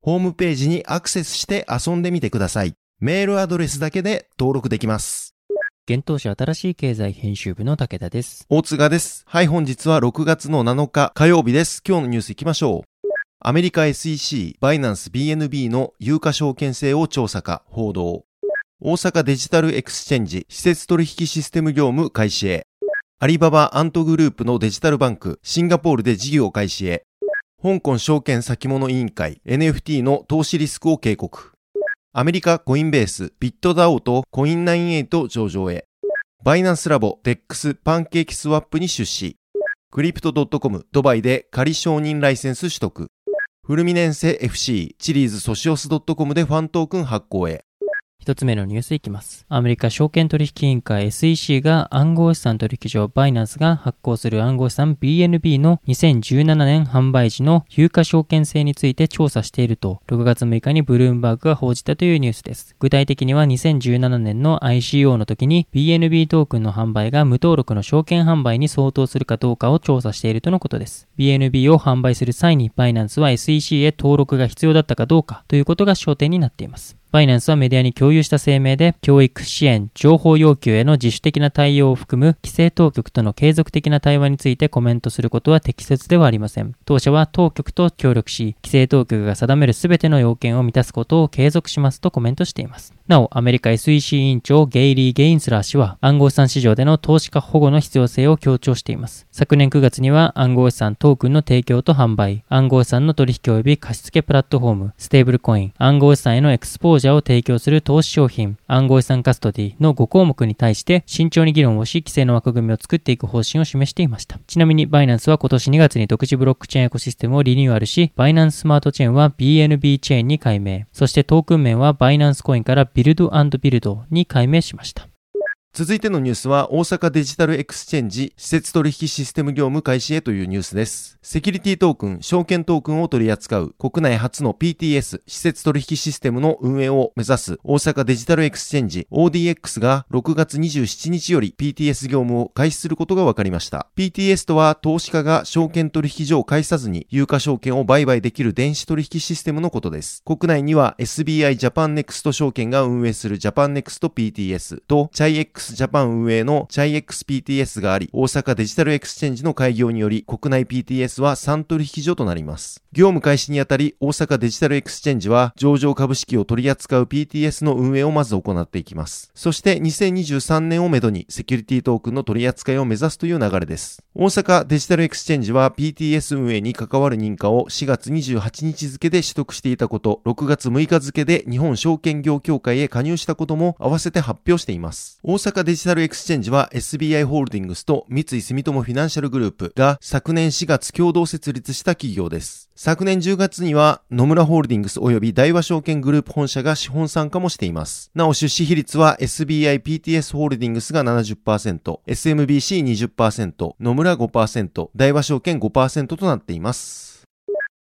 ホームページにアクセスして遊んでみてください。メールアドレスだけで登録できます。幻冬舎あたらしい経済編集部の武田です。大塚です。はい、本日は6月の7日火曜日です。今日のニュース行きましょう。アメリカ SEC、バイナンス BNB の有価証券性を調査か報道。大阪デジタルエクスチェンジ私設取引システム業務開始へ。アリババアントグループのデジタルバンク、シンガポールで事業開始へ。香港証券先物委員会 NFT の投資リスクを警告。アメリカ Coinbase、ビットダオとコイン98上場へ。バイナンスラボ、デックス、パンケーキスワップに出資。 Crypto.com、ドバイで仮承認ライセンス取得。フルミネンセ FC、チリーズソシオス .com でファントークン発行へ。一つ目のニュースいきます。アメリカ証券取引委員会 SEC が暗号資産取引所バイナンスが発行する暗号資産 BNB の2017年販売時の有価証券性について調査していると6月6日にブルームバーグが報じたというニュースです。具体的には2017年の ICO の時に BNB トークンの販売が無登録の証券販売に相当するかどうかを調査しているとのことです。BNB を販売する際にバイナンスは SEC へ登録が必要だったかどうかということが焦点になっています。バイナンスはメディアに共有した声明で、教育支援、情報要求への自主的な対応を含む規制当局との継続的な対話についてコメントすることは適切ではありません。当社は当局と協力し、規制当局が定めるすべての要件を満たすことを継続しますとコメントしています。なお、アメリカ SEC 委員長ゲイリー・ゲインスラー氏は暗号資産市場での投資家保護の必要性を強調しています。昨年9月には暗号資産トークンの提供と販売、暗号資産の取引及び貸付プラットフォーム、ステーブルコイン、暗号資産へのエクスポージャーを提供する投資商品、暗号資産カストディの5項目に対して慎重に議論をし、規制の枠組みを作っていく方針を示していました。ちなみに、バイナンスは今年2月に独自ブロックチェーンエコシステムをリニューアルし、バイナンススマートチェーンは BNB チェーンに改名、そしてトークン名はバイナンスコインから Build and Build に改名しました。続いてのニュースは大阪デジタルエクスチェンジ私設取引システム業務開始へというニュースです。セキュリティトークン、証券トークンを取り扱う国内初の PTS 施設取引システムの運営を目指す大阪デジタルエクスチェンジ ODX が6月27日より PTS 業務を開始することが分かりました。PTS とは投資家が証券取引所を介さずに有価証券を売買できる電子取引システムのことです。国内には SBI ジャパンネクスト証券が運営するジャパンネクスト PTS と ChaiX x ジャパン運営の CHIXPTS があり、大阪デジタルエクスチェンジの開業により、国内 PTS は3取引所となります。業務開始にあたり、大阪デジタルエクスチェンジは、上場株式を取り扱う PTS の運営をまず行っていきます。そして、2023年をめどに、セキュリティトークンの取り扱いを目指すという流れです。大阪デジタルエクスチェンジは、PTS 運営に関わる認可を4月28日付で取得していたこと、6月6日付で日本証券業協会へ加入したことも合わせて発表しています。大阪デジタルエクスチェンジは SBI ホールディングスと三井住友フィナンシャルグループが昨年4月共同設立した企業です。昨年10月には野村ホールディングス及び大和証券グループ本社が資本参加もしています。なお出資比率は SBI PTS ホールディングスが70%、SMBC20%、野村5%、大和証券5%となっています。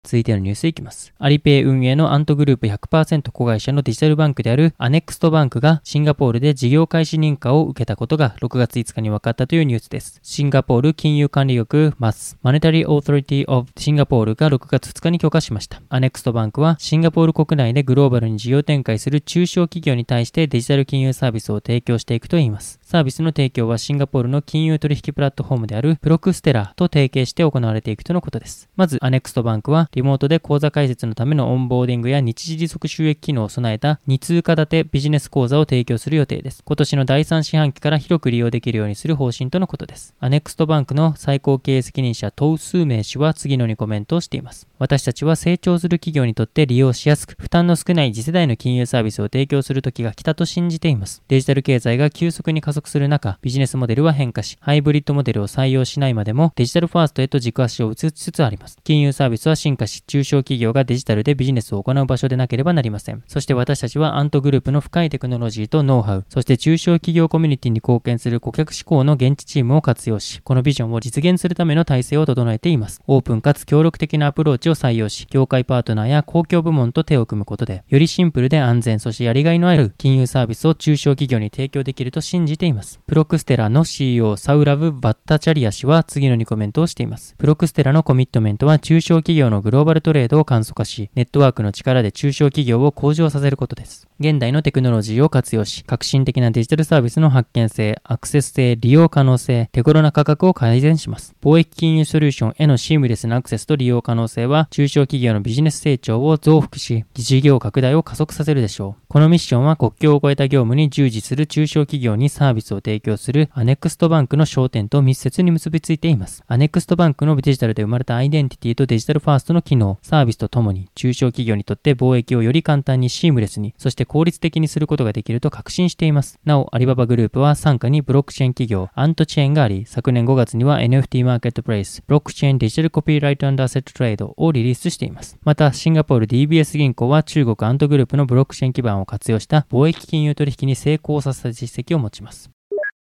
続いてのニュースいきます。アリペイ運営のアントグループ100%子会社のデジタルバンクであるアネクストバンクがシンガポールで事業開始認可を受けたことが6月5日に分かったというニュースです。シンガポール金融管理局マスマネタリーオーソリティオブシンガポールが6月2日に許可しました。アネクストバンクはシンガポール国内でグローバルに事業展開する中小企業に対してデジタル金融サービスを提供していくといいます。サービスの提供はシンガポールの金融取引プラットフォームであるプロクステラと提携して行われていくとのことです。まず、アネクストバンクはリモートで口座開設のためのオンボーディングや日次持続収益機能を備えた2通貨建てビジネス口座を提供する予定です。今年の第3四半期から広く利用できるようにする方針とのことです。アネクストバンクの最高経営責任者トウスーメイ氏は次のようにコメントをしています。私たちは成長する企業にとって利用しやすく、負担の少ない次世代の金融サービスを提供する時が来たと信じています。デジタル経済が急速に加速する中、ビジネスモデルは変化し、ハイブリッドモデルを採用しないまでもデジタルファーストへと軸足を移しつつあります。金融サービスは進化し、中小企業がデジタルでビジネスを行う場所でなければなりません。そして私たちはアントグループの深いテクノロジーとノウハウ、そして中小企業コミュニティに貢献する顧客志向の現地チームを活用し、このビジョンを実現するための体制を整えています。オープンかつ協力的なアプローチを採用し、業界パートナーや公共部門と手を組むことで、よりシンプルで安全、そしてやりがいのある金融サービスを中小企業に提供できると信じています。プロクステラの CEO サウラブ・バッタチャリア氏は次のにコメントをしています。プロクステラのコミットメントは中小企業のグローバルトレードを簡素化し、ネットワークの力で中小企業を向上させることです。現代のテクノロジーを活用し、革新的なデジタルサービスの発見性、アクセス性、利用可能性、手頃な価格を改善します。貿易金融ソリューションへのシームレスなアクセスと利用可能性は、中小企業のビジネス成長を増幅し、事業拡大を加速させるでしょう。このミッションは国境を越えた業務に従事する中小企業にサービスを提供するアネクストバンクの焦点と密接に結びついています。アネクストバンクのデジタルで生まれたアイデンティティとデジタルファーストの機能、サービスとともに中小企業にとって貿易をより簡単にシームレスに、そして効率的にすることができると確信しています。なお、アリババグループは傘下にブロックチェーン企業、アントチェーンがあり、昨年5月には NFT マーケットプレイス、ブロックチェーンデジタルコピーライトアセットトレードををリリースしています。また、シンガポール DBS 銀行は中国アントグループのブロックチェーン基盤を活用した貿易金融取引に成功させた実績を持ちます。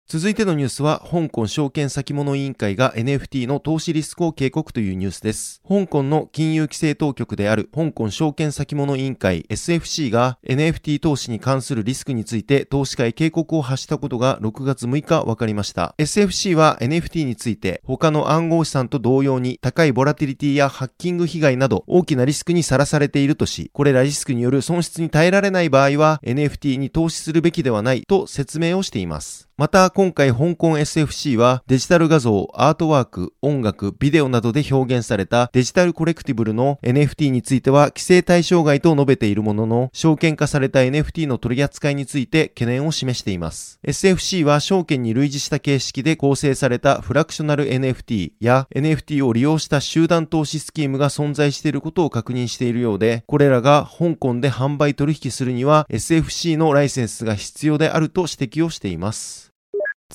続いてのニュースは、香港証券先物委員会が NFT の投資リスクを警告というニュースです。香港の金融規制当局である香港証券先物委員会 SFC が NFT 投資に関するリスクについて投資家へ警告を発したことが6月6日分かりました。SFC は NFT について他の暗号資産と同様に高いボラティリティやハッキング被害など大きなリスクにさらされているとし、これらリスクによる損失に耐えられない場合は NFT に投資するべきではないと説明をしています。また今回香港 SFC はデジタル画像、アートワーク、音楽、ビデオなどで表現されたデジタルコレクティブルの NFT については規制対象外と述べているものの、証券化された NFT の取り扱いについて懸念を示しています。SFC は証券に類似した形式で構成されたフラクショナル NFT や NFT を利用した集団投資スキームが存在していることを確認しているようで、これらが香港で販売取引するには SFC のライセンスが必要であると指摘をしています。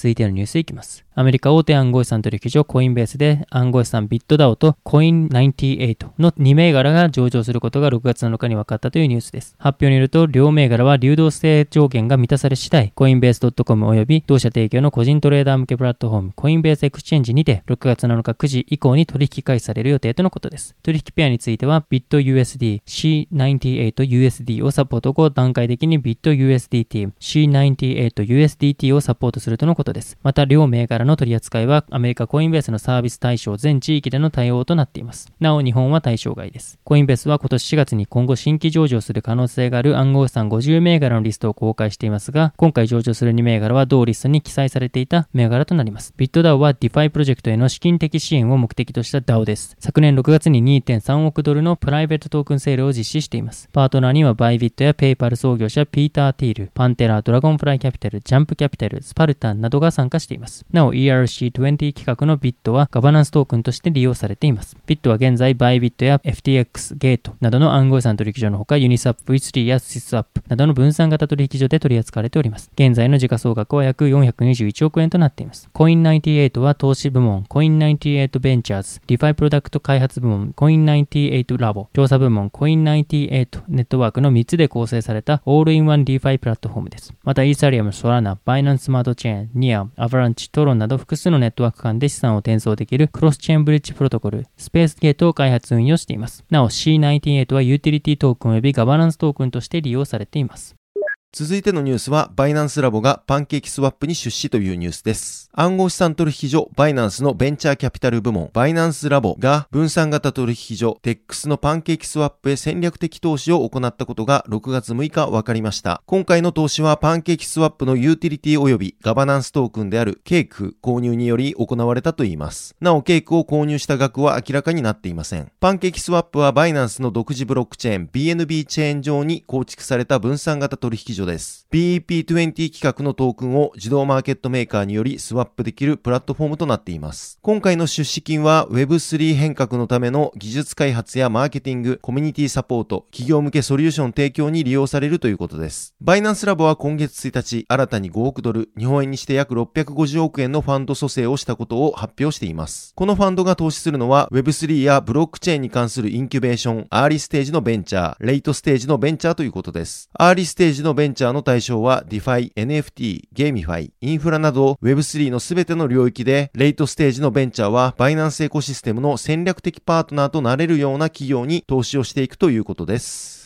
続いてのニュースいきます。アメリカ大手暗号資産取引所コインベースで暗号資産ビットダオとコイン98の2銘柄が上場することが6月7日に分かったというニュースです。発表によると両銘柄は流動性条件が満たされ次第コインベース .com 及び同社提供の個人トレーダー向けプラットフォームコインベースエクスチェンジにて6月7日9時以降に取引開始される予定とのことです。取引ペアについてはビット USD C98USD をサポート後段階的にビット USDT C98USDT をサポートするとのことことです。また、両銘柄の取り扱いはアメリカコインベースのサービス対象全地域での対応となっています。なお、日本は対象外です。コインベースは今年4月に今後新規上場する可能性がある暗号資産50銘柄のリストを公開していますが、今回上場する2銘柄は同リストに記載されていた銘柄となります。ビットダオは DeFi プロジェクトへの資金的支援を目的とした DAO です。昨年6月に2.3億ドルのプライベートトークンセールを実施しています。パートナーにはバイビットやペイパル創業者ピーター・ティール、パンテラ、ドラゴンフライキャピタル、ジャンプキャピタル、スパルタンなどなどが参加しています。なお ERC20 企画のビットはガバナンストークンとして利用されています。ビットは現在バイビットや FTX、ゲートなどの暗号資産取引所のほかユニスワップ、ウィスリーやスシスワップなどの分散型取引所で取り扱われております。現在の時価総額は約421億円となっています。コイン98は投資部門、コイン98ベンチャーズ、ディファイプロダクト開発部門、コイン98ラボ、調査部門、コイン98ネットワークの3つで構成されたオールインワン DeFi プラットフォームです。また、イーサリアム、ソラナ、バイナンススマートチェーン、ニア、アバランチ、トロンなど複数のネットワーク間で資産を転送できるクロスチェーンブリッジプロトコル、スペースゲートを開発運用しています。なお C98 はユーティリティトークン及びガバナンストークンとして利用されています。続いてのニュースは、バイナンスラボがパンケーキスワップに出資というニュースです。暗号資産取引所バイナンスのベンチャーキャピタル部門、バイナンスラボが分散型取引所 DEX のパンケーキスワップへ戦略的投資を行ったことが6月6日分かりました。今回の投資はパンケーキスワップのユーティリティ及びガバナンストークンであるケーク購入により行われたといいます。なお、ケークを購入した額は明らかになっていません。パンケーキスワップはバイナンスの独自ブロックチェーン BNB チェーン上に構築された分散型取引所です。EP20 企画のトークンを自動マーケットメーカーによりスワップできるプラットフォームとなっています。今回の出資金は Web3 変革のための技術開発やマーケティング、コミュニティサポート、企業向けソリューション提供に利用されるということです。バイナンスラボは今月1日、新たに5億ドル、日本円にして約650億円のファンド組成をしたことを発表しています。このファンドが投資するのは Web3 やブロックチェーンに関するインキュベーション、アーリーステージのベンチャー、レイトステージのベンチャーということです。アーリーステージのベンチャーの対象は DeFi、NFT、 GameFi、インフラなど Web3 の全ての領域で、レイトステージのベンチャーはバイナンスエコシステムの戦略的パートナーとなれるような企業に投資をしていくということです。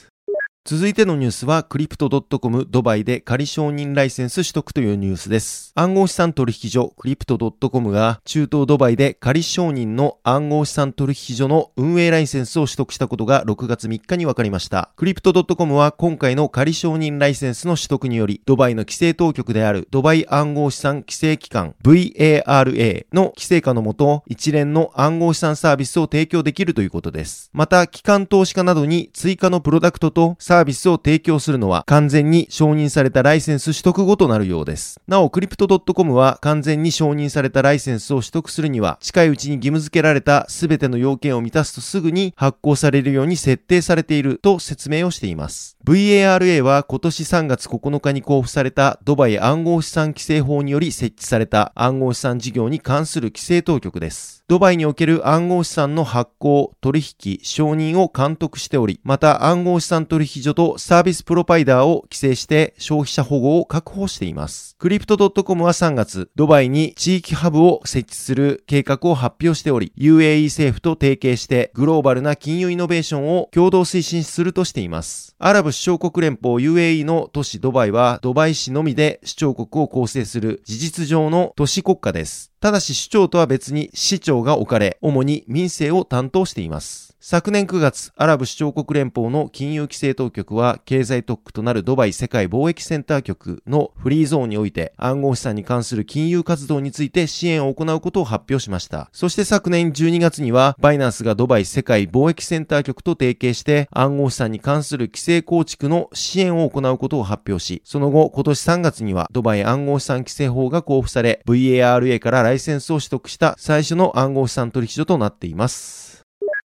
続いてのニュースは、クリプト .com ドバイで仮承認ライセンス取得というニュースです。暗号資産取引所クリプト .com が中東ドバイで仮承認の暗号資産取引所の運営ライセンスを取得したことが6月3日に分かりました。クリプト .com は今回の仮承認ライセンスの取得により、ドバイの規制当局であるドバイ暗号資産規制機関 VARA の規制下のもと、一連の暗号資産サービスを提供できるということです。また、機関投資家などに追加のプロダクトとササービスを提供するのは完全に承認されたライセンス取得後となるようです。なお、クリプト .com は完全に承認されたライセンスを取得するには近いうちに義務付けられた全ての要件を満たすとすぐに発行されるように設定されていると説明をしています。VARA は今年3月9日に交付されたドバイ暗号資産規制法により設置された暗号資産事業に関する規制当局です。ドバイにおける暗号資産の発行、取引、承認を監督しており、また暗号資産取引所とサービスプロパイダーを規制して消費者保護を確保しています。クリプト .com は3月、ドバイに地域ハブを設置する計画を発表しており、UAE 政府と提携してグローバルな金融イノベーションを共同推進するとしています。アラブ首長国連邦 UAE の都市ドバイは、ドバイ市のみで首長国を構成する事実上の都市国家です。ただし首長とは別に市長が置かれ、主に民政を担当しています。昨年9月、アラブ首長国連邦の金融規制当局は、経済特区となるドバイ世界貿易センター局のフリーゾーンにおいて、暗号資産に関する金融活動について支援を行うことを発表しました。そして昨年12月には、バイナンスがドバイ世界貿易センター局と提携して、暗号資産に関する規制構築の支援を行うことを発表し、その後、今年3月には、ドバイ暗号資産規制法が交付され、VARA からライセンスを取得した最初の暗号資産取引所となっています。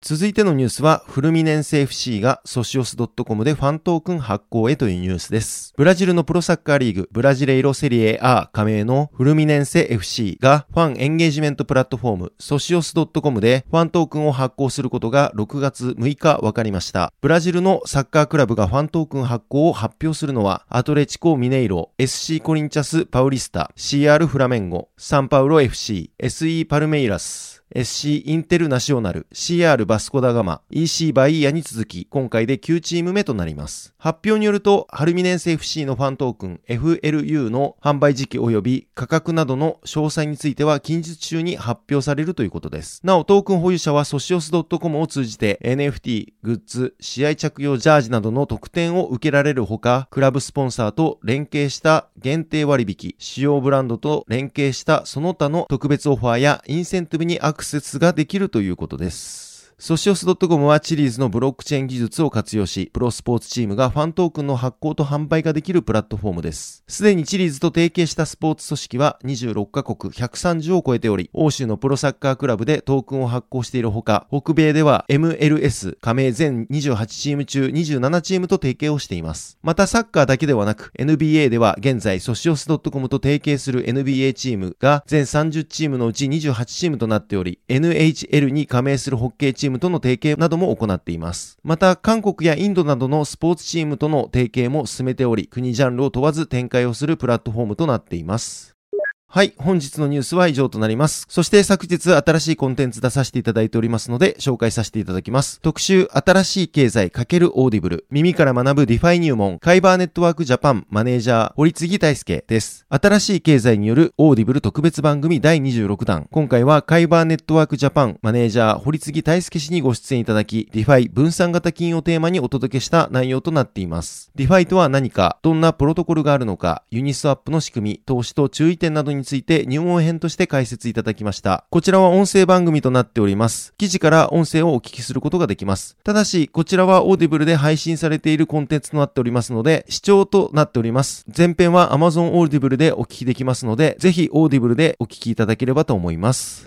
続いてのニュースは、フルミネンセ FC がソシオス .com でファントークン発行へというニュースです。ブラジルのプロサッカーリーグ、ブラジレイロセリエ A 加盟のフルミネンセ FC がファンエンゲージメントプラットフォーム、ソシオス .com でファントークンを発行することが6月6日分かりました。ブラジルのサッカークラブがファントークン発行を発表するのは、アトレチコ・ミネイロ、SC コリンチャス・パウリスタ、CR フラメンゴ、サンパウロ FC、SE パルメイラス、SC インテルナショナル、CR バスコダガマ、EC バイヤに続き、今回で9チーム目となります。発表によると、フルミネンセ FC のファントークン FLU の販売時期及び価格などの詳細については近日中に発表されるということです。なお、トークン保有者はソシオス .com を通じて NFT、グッズ、試合着用ジャージなどの特典を受けられるほか、クラブスポンサーと連携した限定割引、主要ブランドと連携したその他の特別オファーやインセンティブにアククセスができるということです。ソシオス .com はチリーズのブロックチェーン技術を活用し、プロスポーツチームがファントークンの発行と販売ができるプラットフォームです。すでにチリーズと提携したスポーツ組織は26カ国130を超えており、欧州のプロサッカークラブでトークンを発行しているほか、北米では MLS 加盟全28チーム中27チームと提携をしています。またサッカーだけではなく、NBA では現在ソシオス .com と提携する NBA チームが全30チームのうち28チームとなっており、NHL に加盟するホッケーチームチームとの提携なども行っています。また、韓国やインドなどのスポーツチームとの提携も進めており、国ジャンルを問わず展開をするプラットフォームとなっています。はい、本日のニュースは以上となります。そして昨日新しいコンテンツ出させていただいておりますので、紹介させていただきます。特集、新しい経済×オーディブル、耳から学ぶ DeFi 入門、カイバーネットワークジャパンマネージャー、堀次泰介です。新しい経済によるオーディブル特別番組第26弾。今回はカイバーネットワークジャパンマネージャー、堀次泰介氏にご出演いただき、 DeFi 分散型金融をテーマにお届けした内容となっています。 DeFi とは何か、どんなプロトコルがあるのか、ユニスワップの仕組み、投資と注意点などにについて入門編として解説いただきました。こちらは音声番組となっております。記事から音声をお聞きすることができます。ただし、こちらはオーディブルで配信されているコンテンツとなっておりますので、試聴となっております。前編は Amazon オーディブルでお聞きできますので、ぜひオーディブルでお聞きいただければと思います。